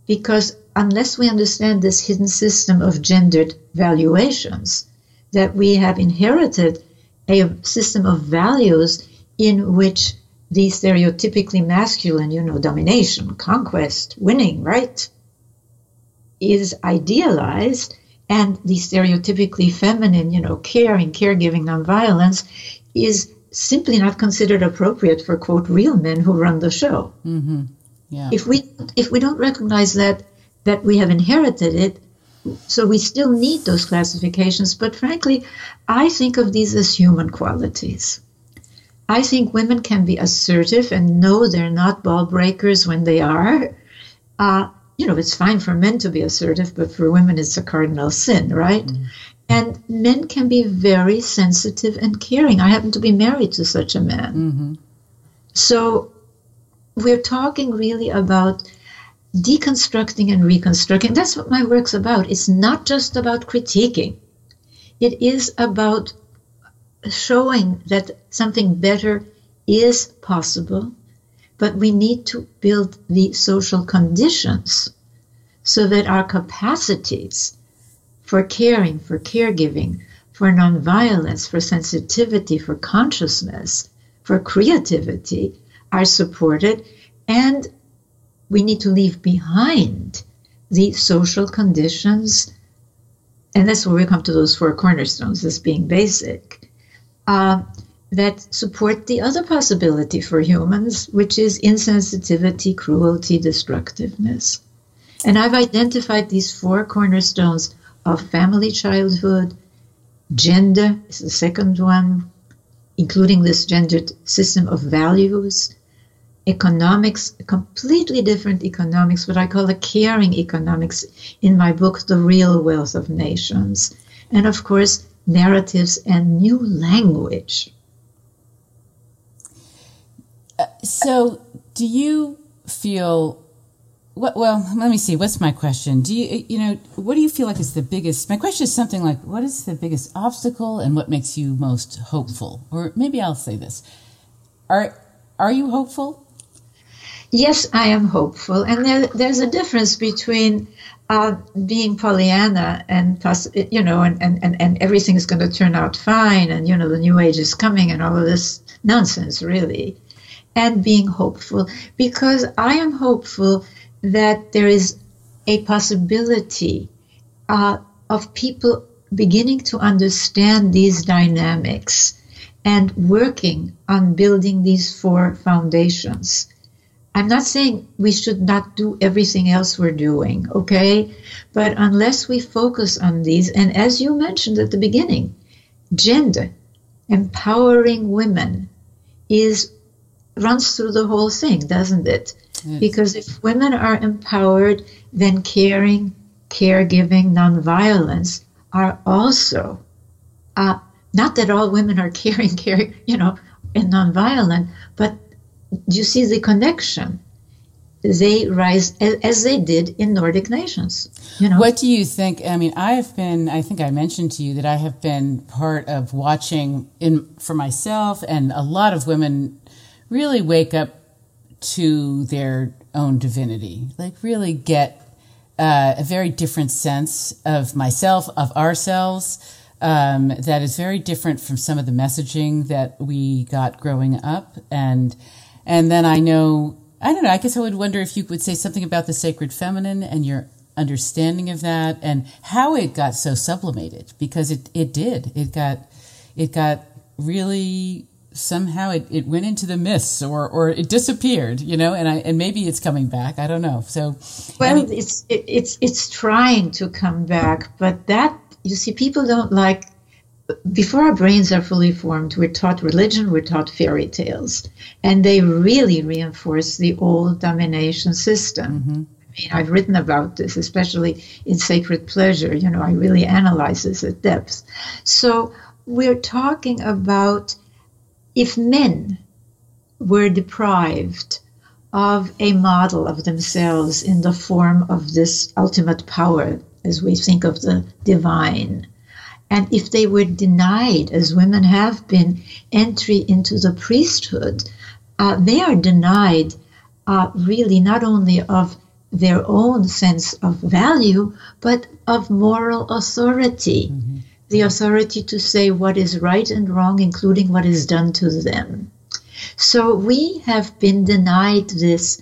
Because unless we understand this hidden system of gendered valuations, that we have inherited a system of values in which the stereotypically masculine, you know, domination, conquest, winning, right, is idealized, and the stereotypically feminine, you know, caring, caregiving, nonviolence, is simply not considered appropriate for quote real men who run the show. Mm-hmm. Yeah. If we if we don't recognize that that we have inherited it, so we still need those classifications. But frankly, I think of these as human qualities. I think women can be assertive and know they're not ball breakers when they are. Uh, you know, it's fine for men to be assertive, but for women, it's a cardinal sin, right? Mm. And men can be very sensitive and caring. I happen to be married to such a man. Mm-hmm. So we're talking really about deconstructing and reconstructing. That's what my work's about. It's not just about critiquing, it is about showing that something better is possible, but we need to build the social conditions so that our capacities for caring, for caregiving, for nonviolence, for sensitivity, for consciousness, for creativity are supported. And we need to leave behind the social conditions. And that's where we come to those four cornerstones as being basic. Uh, that support the other possibility for humans, which is insensitivity, cruelty, destructiveness. And I've identified these four cornerstones of family childhood. Gender is the second one, including this gendered system of values. Economics, completely different economics, what I call a caring economics in my book, The Real Wealth of Nations. And of course, narratives and new language. Uh, so, do you feel what, well, let me see. What's my question? Do you, you know, what do you feel like is the biggest? My question is something like, what is the biggest obstacle, and what makes you most hopeful? Or maybe I'll say this: Are are you hopeful? Yes, I am hopeful, and there, there's a difference between uh, being Pollyanna and you know, and and and, and everything is going to turn out fine, and you know, the new age is coming, and all of this nonsense, really, and being hopeful because I am hopeful that there is a possibility uh, of people beginning to understand these dynamics and working on building these four foundations. I'm not saying we should not do everything else we're doing, okay? But unless we focus on these, and as you mentioned at the beginning, gender, empowering women is runs through the whole thing, doesn't it? Yes. Because if women are empowered, then caring, caregiving, nonviolence are also uh, not that all women are caring, caring, you know, and nonviolent, but you see the connection. They rise as, they did in Nordic nations. You know. What do you think? I mean, I have been. I think I mentioned to you that I have been part of watching in for myself and a lot of women really wake up to their own divinity, like really get uh, a very different sense of myself, of ourselves. Um, that is very different from some of the messaging that we got growing up, and and then I know I don't know. I guess I would wonder if you would say something about the sacred feminine and your understanding of that, and how it got so sublimated because it it did. It got it got really somehow it, it went into the mists or, or it disappeared, you know, and I, and maybe it's coming back. I don't know. So, well, I mean, it's, it, it's, it's trying to come back, but that, you see, people don't like, before our brains are fully formed, we're taught religion, we're taught fairy tales, and they really reinforce the old domination system. Mm-hmm. I mean, I've written about this, especially in Sacred Pleasure. You know, I really analyze this at depth. So we're talking about if men were deprived of a model of themselves in the form of this ultimate power, as we think of the divine, and if they were denied, as women have been, entry into the priesthood, uh, they are denied uh, really not only of their own sense of value, but of moral authority. Mm-hmm the authority to say what is right and wrong, including what is done to them. So we have been denied this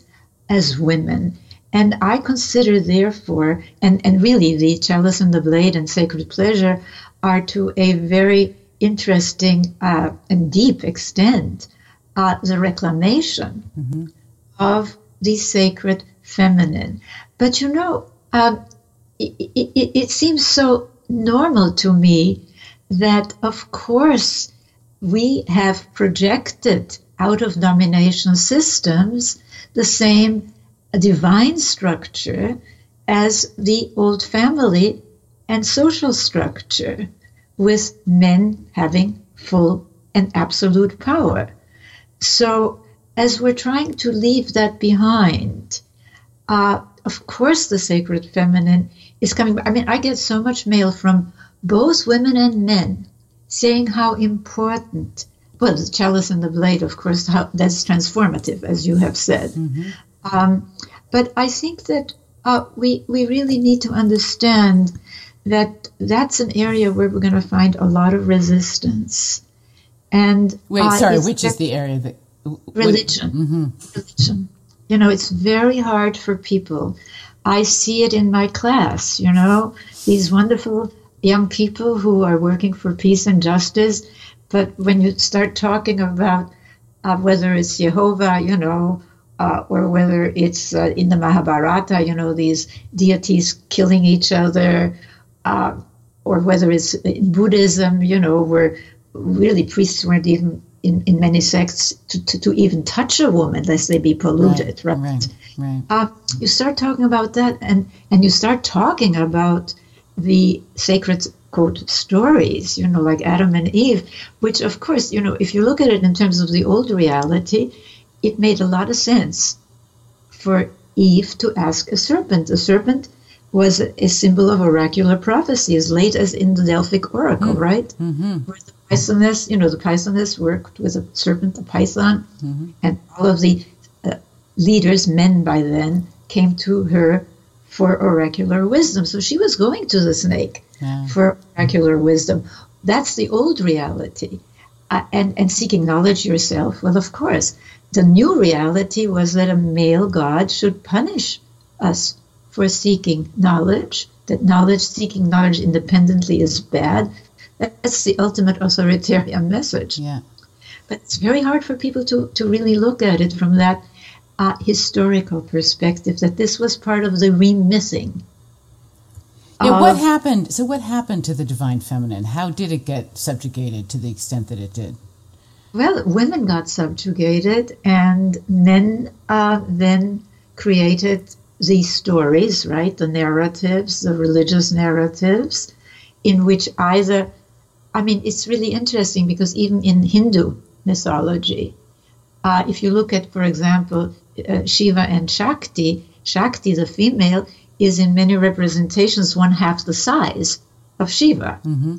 as women. And I consider, therefore, and, and really the chalice and the blade and sacred pleasure are to a very interesting uh, and deep extent uh, the reclamation mm-hmm. of the sacred feminine. But you know, um, it, it, it seems so normal to me that, of course, we have projected out of domination systems the same divine structure as the old family and social structure, with men having full and absolute power. So, as we're trying to leave that behind, uh, of course, the sacred feminine is coming. I mean, I get so much mail from both women and men saying how important. Well, the chalice and the blade, of course, how, that's transformative, as you have said. Mm-hmm. Um, but I think that uh, we we really need to understand that that's an area where we're going to find a lot of resistance. And wait, uh, sorry, which is the area that religion? Mm-hmm. Religion. You know, it's very hard for people. I see it in my class. You know, these wonderful young people who are working for peace and justice, but when you start talking about uh, whether it's Jehovah, you know, uh, or whether it's uh, in the Mahabharata, you know, these deities killing each other, uh, or whether it's in Buddhism, you know, where really priests weren't even in, in many sects to, to, to even touch a woman lest they be polluted, right? right? right. Uh, you start talking about that, and, and you start talking about the sacred quote stories, you know, like Adam and Eve, which, of course, you know, if you look at it in terms of the old reality, it made a lot of sense for Eve to ask a serpent. A serpent was a symbol of oracular prophecy as late as in the Delphic oracle, mm-hmm. right? Mm-hmm. Where the Pythoness, you know, the Pythoness worked with a serpent, the python, mm-hmm. and all of the uh, leaders, men by then, came to her for oracular wisdom. So she was going to the snake yeah. for oracular wisdom. That's the old reality. Uh, and, and seeking knowledge yourself, well, of course, the new reality was that a male God should punish us for seeking knowledge, that knowledge, seeking knowledge independently is bad. That's the ultimate authoritarian message. Yeah. But it's very hard for people to, to really look at it from that uh, historical perspective, that this was part of the remissing. Yeah, what happened? So, what happened to the divine feminine? How did it get subjugated to the extent that it did? Well, women got subjugated, and men uh, then created these stories, right? The narratives, the religious narratives, in which either, I mean, it's really interesting because even in Hindu mythology, uh, if you look at, for example, uh, Shiva and Shakti, Shakti, the female, is in many representations one half the size of Shiva. Mm-hmm.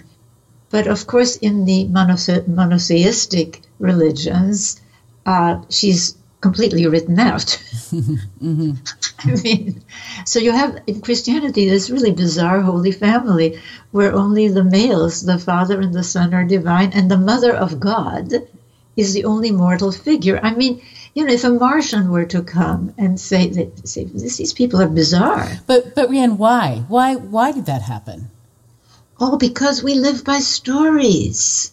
But of course, in the monothe- monotheistic religions, uh, she's completely written out. mm-hmm. I mean, so you have in Christianity this really bizarre holy family where only the males, the Father and the Son, are divine, and the Mother of God is the only mortal figure. I mean, you know, if a Martian were to come and say that say, these people are bizarre. But but Riane, why? Why why did that happen? Oh, because we live by stories.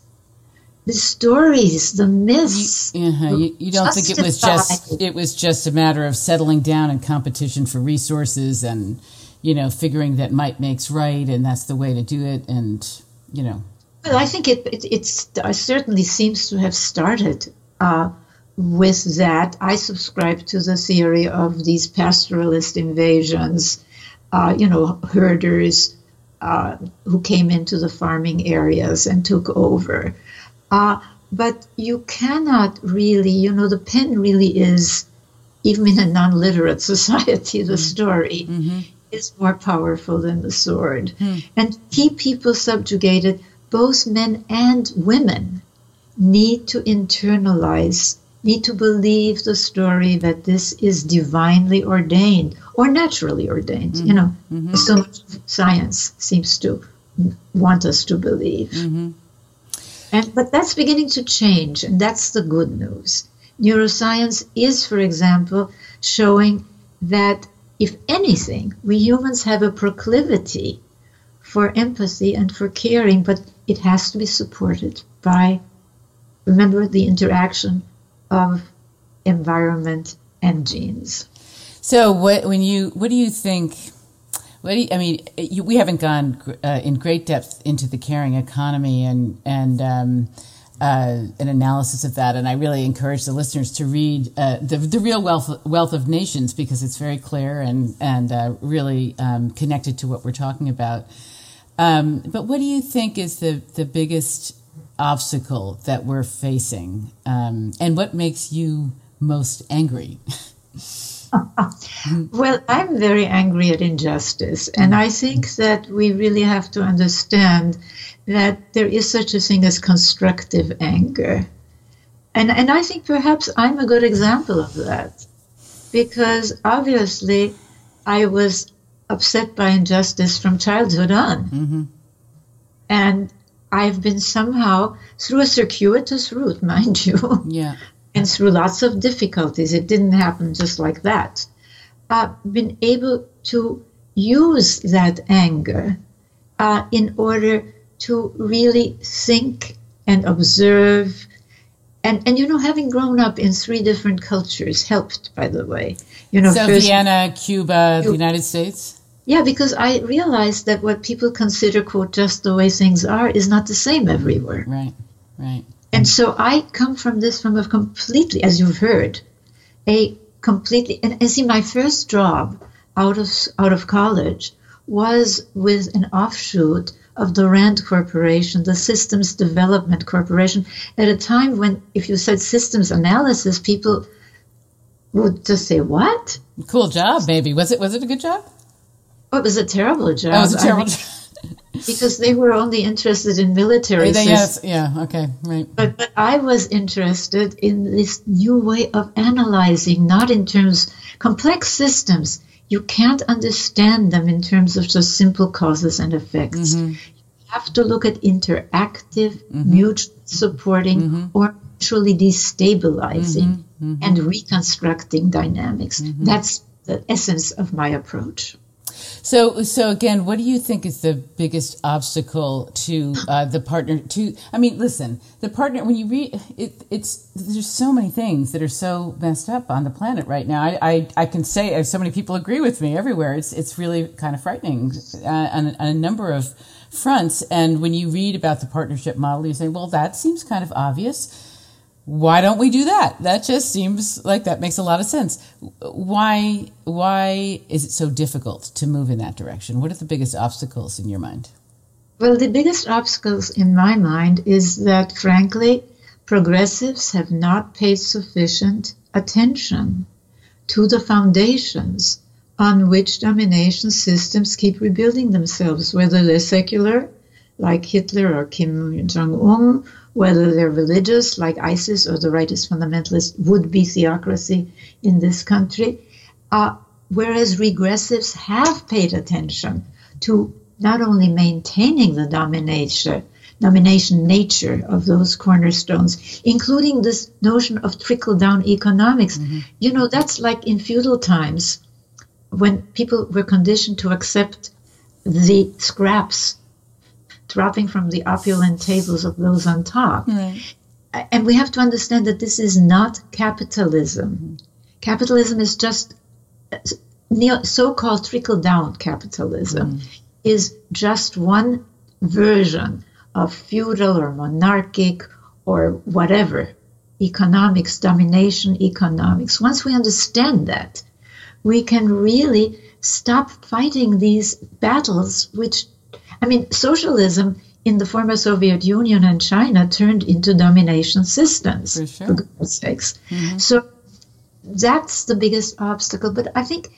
The stories, the myths. You, uh-huh. you, you don't think it was just it was just a matter of settling down and competition for resources and you know figuring that might makes right and that's the way to do it and you know. Well, I think it it it's, it certainly seems to have started uh, with that. I subscribe to the theory of these pastoralist invasions. Uh, you know, herders uh, who came into the farming areas and took over. Uh, but you cannot really, you know, the pen really is, even in a non literate society, the mm-hmm. story mm-hmm. is more powerful than the sword. Mm. And keep people subjugated, both men and women need to internalize, need to believe the story that this is divinely ordained or naturally ordained. Mm-hmm. You know, mm-hmm. so much science seems to want us to believe. And but that's beginning to change, and that's the good news. Neuroscience is, for example, showing that if anything, we humans have a proclivity for empathy and for caring, but it has to be supported by, remember, the interaction of environment and genes. So, what when you what do you think? What you, I mean? You, we haven't gone uh, in great depth into the caring economy and and um, uh, an analysis of that, and I really encourage the listeners to read uh, the the real wealth wealth of nations because it's very clear and and uh, really um, connected to what we're talking about. Um, but what do you think is the the biggest obstacle that we're facing, um, and what makes you most angry? well, I'm very angry at injustice, and I think that we really have to understand that there is such a thing as constructive anger. And, and I think perhaps I'm a good example of that because obviously I was upset by injustice from childhood on. Mm-hmm. And I've been somehow, through a circuitous route, mind you, yeah. And through lots of difficulties, it didn't happen just like that, uh, been able to use that anger uh, in order to really think and observe. And, and you know, having grown up in three different cultures helped, by the way. You know, so first, Vienna, Cuba, the United States. Yeah, because I realized that what people consider quote just the way things are is not the same everywhere. Right, right. And so I come from this from a completely, as you've heard, a completely. And, and see, my first job out of out of college was with an offshoot of the RAND Corporation, the Systems Development Corporation, at a time when, if you said systems analysis, people would just say, "What?" Cool job, maybe. Was it? Was it a good job? Oh, it was a terrible job. Oh, it was a terrible I mean, job. Because they were only interested in military they, yes, yeah, okay, right. But but I was interested in this new way of analyzing, not in terms complex systems you can't understand them in terms of just simple causes and effects. Mm-hmm. You have to look at interactive, mm-hmm. mutually supporting, mm-hmm. or mutually destabilizing mm-hmm. Mm-hmm. and reconstructing dynamics. Mm-hmm. That's the essence of my approach. So, so again, what do you think is the biggest obstacle to uh, the partner? To, I mean, listen, the partner. When you read it, it's there's so many things that are so messed up on the planet right now. I, I, I can say, so many people agree with me everywhere. It's, it's really kind of frightening uh, on, on a number of fronts. And when you read about the partnership model, you say, well, that seems kind of obvious why don't we do that? That just seems like that makes a lot of sense. Why why is it so difficult to move in that direction? What are the biggest obstacles in your mind? Well, the biggest obstacles in my mind is that frankly, progressives have not paid sufficient attention to the foundations on which domination systems keep rebuilding themselves, whether they're secular, like Hitler or Kim Jong un, whether they're religious, like ISIS, or the rightist fundamentalist would be theocracy in this country. Uh, whereas regressives have paid attention to not only maintaining the domination domination nature of those cornerstones, including this notion of trickle down economics. Mm-hmm. You know, that's like in feudal times when people were conditioned to accept the scraps dropping from the opulent tables of those on top. Right. And we have to understand that this is not capitalism. Capitalism is just so called trickle down capitalism, mm. is just one version of feudal or monarchic or whatever economics, domination economics. Once we understand that, we can really stop fighting these battles which I mean, socialism in the former Soviet Union and China turned into domination systems, for, sure. for goodness sakes. Mm-hmm. So that's the biggest obstacle. But I think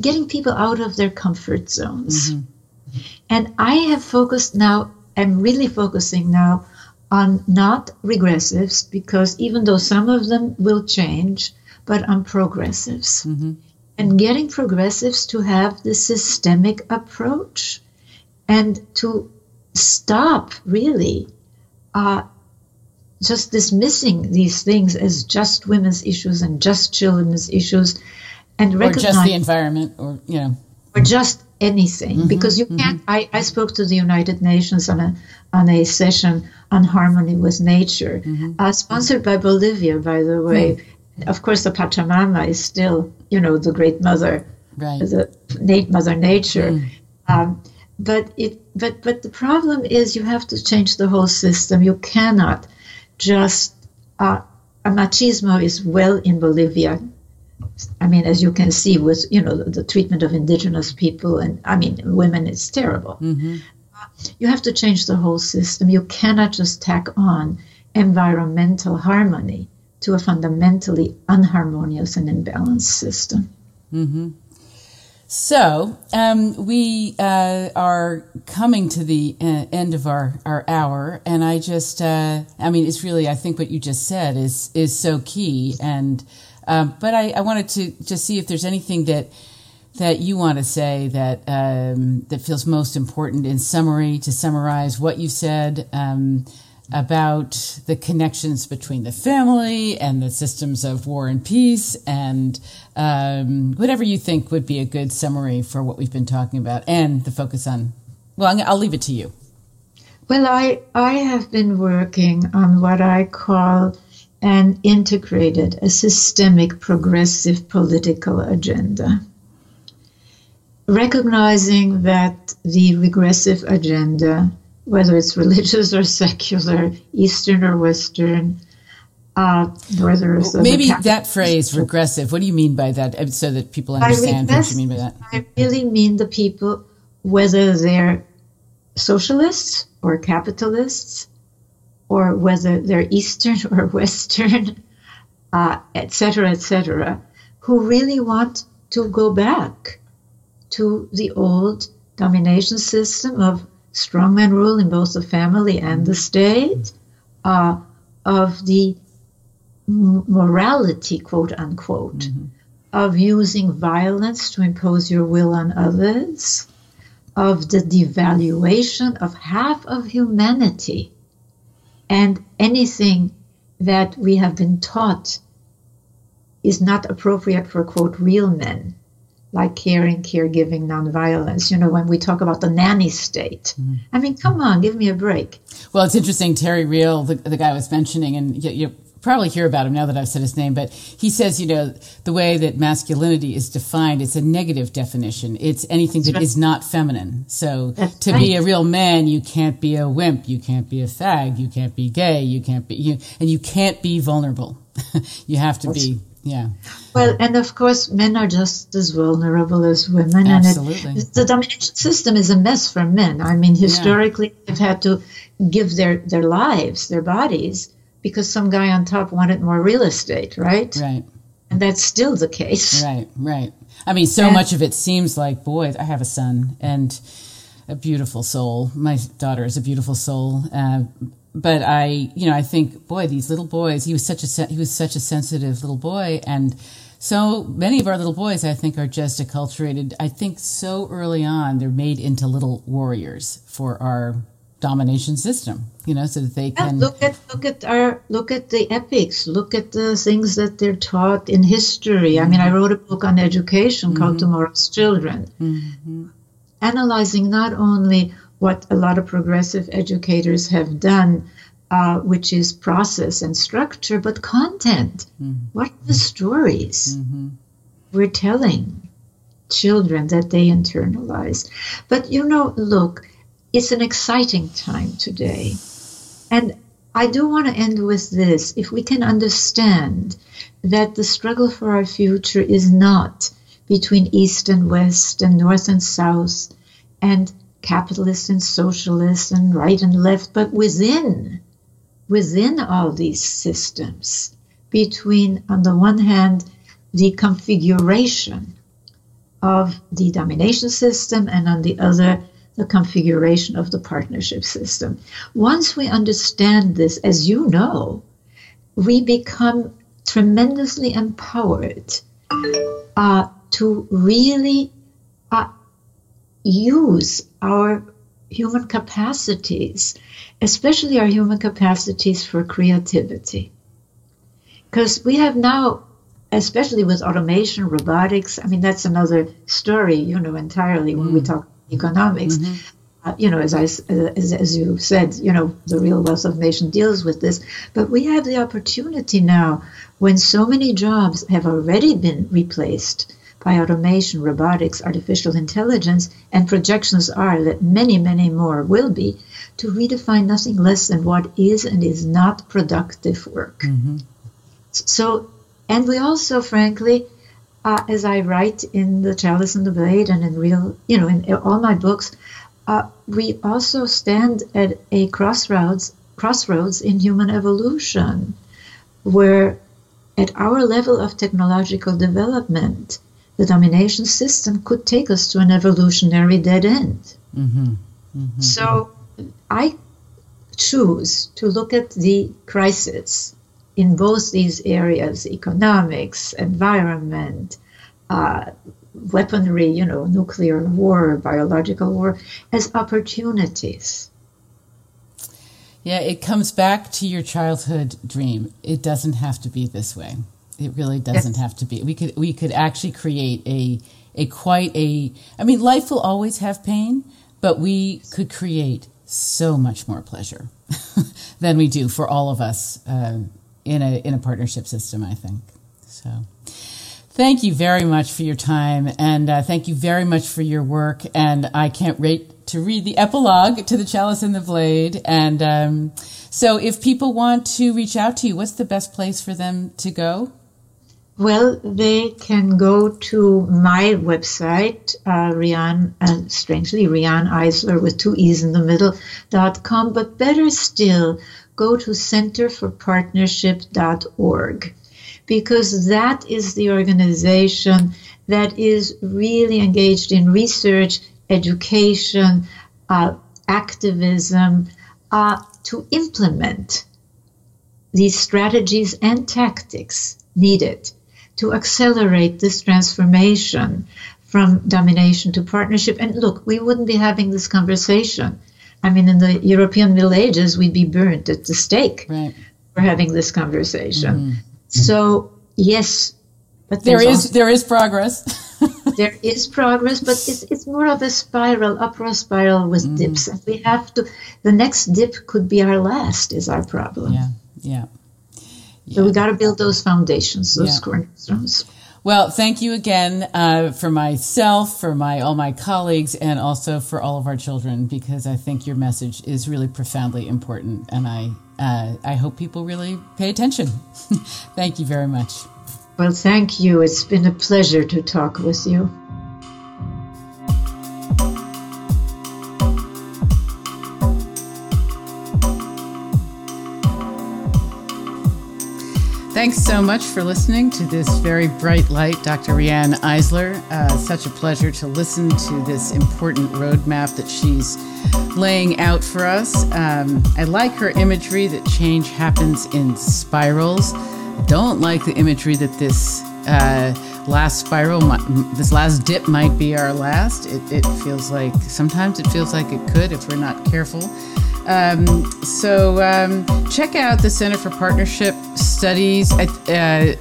getting people out of their comfort zones. Mm-hmm. And I have focused now, I'm really focusing now on not regressives, because even though some of them will change, but on progressives. Mm-hmm. And getting progressives to have the systemic approach and to stop really uh, just dismissing these things as just women's issues and just children's issues and recognize or just the environment or you know or just anything Mm-hmm, because you can't I, I spoke to the united nations on a on a session on harmony with nature Mm-hmm. uh, sponsored by bolivia by the way of course the pachamama is still you know the great mother Right. the mother nature Mm. um, but it but but the problem is you have to change the whole system you cannot just uh, a machismo is well in bolivia I mean, as you can see, with you know the, the treatment of indigenous people and I mean women, it's terrible. Mhm. You have to change the whole system. You cannot just tack on environmental harmony to a fundamentally unharmonious and imbalanced system. So um, we uh, are coming to the uh, end of our, our hour, and I just, uh, I mean, it's really, I think what you just said is is so key. And um, but I, I wanted to just see if there's anything that that you want to say that um, that feels most important in summary to summarize what you said. About the connections between the family and the systems of war and peace, and um, whatever you think would be a good summary for what we've been talking about, and the focus on. Well, I'll leave it to you. Well, I I have been working on what I call an integrated, a systemic, progressive political agenda. Recognizing that the regressive agenda, whether it's religious or secular, Eastern or Western, uh, whether it's Maybe that phrase, regressive. What do you mean by that, Uh, so that people understand what you mean by that? I really mean the people, whether they're socialists or capitalists, or whether they're Eastern or Western, uh, etc., cetera, et cetera, who really want to go back to the old domination system of strongman rule in both the family and the state, uh, of the morality, quote unquote, of using violence to impose your will on others, of the devaluation of half of humanity, and anything that we have been taught is not appropriate for, quote, real men, like caring, caregiving, nonviolence. You know, when we talk about the nanny state, mm. I mean, come on, give me a break. Well, it's interesting. Terry Real, the, the guy I was mentioning, and you, you probably hear about him now that I've said his name, but he says, you know, the way that masculinity is defined, it's a negative definition. It's anything that is not feminine. So That's to be a real man, you can't be a wimp, you can't be a fag, you can't be gay, you can't be, you, and you can't be vulnerable. you have to be, yeah. Well, and of course, men are just as vulnerable as women. Absolutely. And it, the domination system is a mess for men. I mean, historically, they've had to give their, their lives, their bodies, because some guy on top wanted more real estate, right? Right. And that's still the case. Right, right. I mean, so And- much of it seems like, boy, I have a son and a beautiful soul. My daughter is a beautiful soul. Uh, but I, you know, I think, boy, these little boys. He was such a he was such a sensitive little boy, and so many of our little boys, I think, are just acculturated. I think so early on, they're made into little warriors for our domination system. You know, so that they Yeah, can. look at look at our look at the epics. Look at the things that they're taught in history. I mean, I mm-hmm. wrote a book on education called mm-hmm. Tomorrow's Children, mm-hmm. analyzing not only what a lot of progressive educators have done, uh, which is process and structure, but content. What are the stories we're telling children that they internalize? But you know, look, it's an exciting time today. And I do want to end with this. If we can understand that the struggle for our future is not between East and West and North and South and capitalist and socialist and right and left, but within, within all these systems, between, on the one hand, the configuration of the domination system and on the other, the configuration of the partnership system. Once we understand this, as you know, we become tremendously empowered uh, to really use our human capacities, especially our human capacities for creativity. Because we have now especially with automation, robotics. I mean, that's another story, you know, entirely when mm. we talk economics. Mm-hmm. Uh, you know, as I as, as you said, you know, the real wealth of nation deals with this. But we have the opportunity now, when so many jobs have already been replaced by automation, robotics, artificial intelligence, and projections are that many, many more will be, to redefine nothing less than what is and is not productive work. Mm-hmm. So, and we also, frankly, uh, as I write in The Chalice and the Blade and in real, you know, in all my books, uh, we also stand at a crossroads, crossroads in human evolution, where at our level of technological development, the domination system could take us to an evolutionary dead end. Mm-hmm. Mm-hmm. So I choose to look at the crisis in both these areas economics, environment, uh, weaponry, you know, nuclear war, biological war, as opportunities. Yeah, it comes back to your childhood dream. It doesn't have to be this way. It really doesn't yes. have to be. We could we could actually create a a quite a I mean life will always have pain, but we could create so much more pleasure than we do for all of us uh, in a in a partnership system, I think. So thank you very much for your time and uh, thank you very much for your work and I can't wait to read the epilogue to the chalice and the blade and um, so if people want to reach out to you what's the best place for them to go well, they can go to my website, uh, Riane, uh, strangely, Riane Eisler with two E's in the middle, dot com, but better still, go to centerforpartnership.org because that is the organization that is really engaged in research, education, uh, activism uh, to implement these strategies and tactics needed to accelerate this transformation from domination to partnership. And look, we wouldn't be having this conversation. I mean, in the European Middle Ages, we'd be burnt at the stake right. for having this conversation. Mm-hmm. So, yes, but there is there is progress. there is progress, but it's it's more of a spiral, upward spiral with mm. dips, and we have to. The next dip could be our last. Is our problem? Yeah, yeah. Yeah. So we got to build those foundations, those yeah. cornerstones. Well, thank you again uh, for myself, for my all my colleagues, and also for all of our children, because I think your message is really profoundly important, and I uh, I hope people really pay attention. thank you very much. Well, thank you. It's been a pleasure to talk with you. Thanks so much for listening to this very bright light, Dr. Riane Eisler. Uh, such a pleasure to listen to this important roadmap that she's laying out for us. Um, I like her imagery that change happens in spirals. Don't like the imagery that this uh, last spiral, this last dip might be our last. It, it feels like sometimes it feels like it could if we're not careful. Um, so um, check out the Center for Partnership Studies. Uh,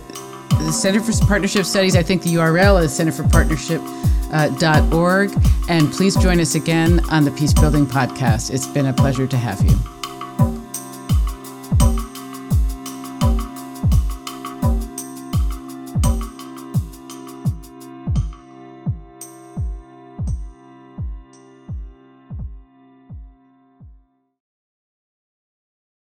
the Center for Partnership Studies, I think the URL is centerforpartnership.org. Uh, and please join us again on the Peace Building Podcast. It's been a pleasure to have you.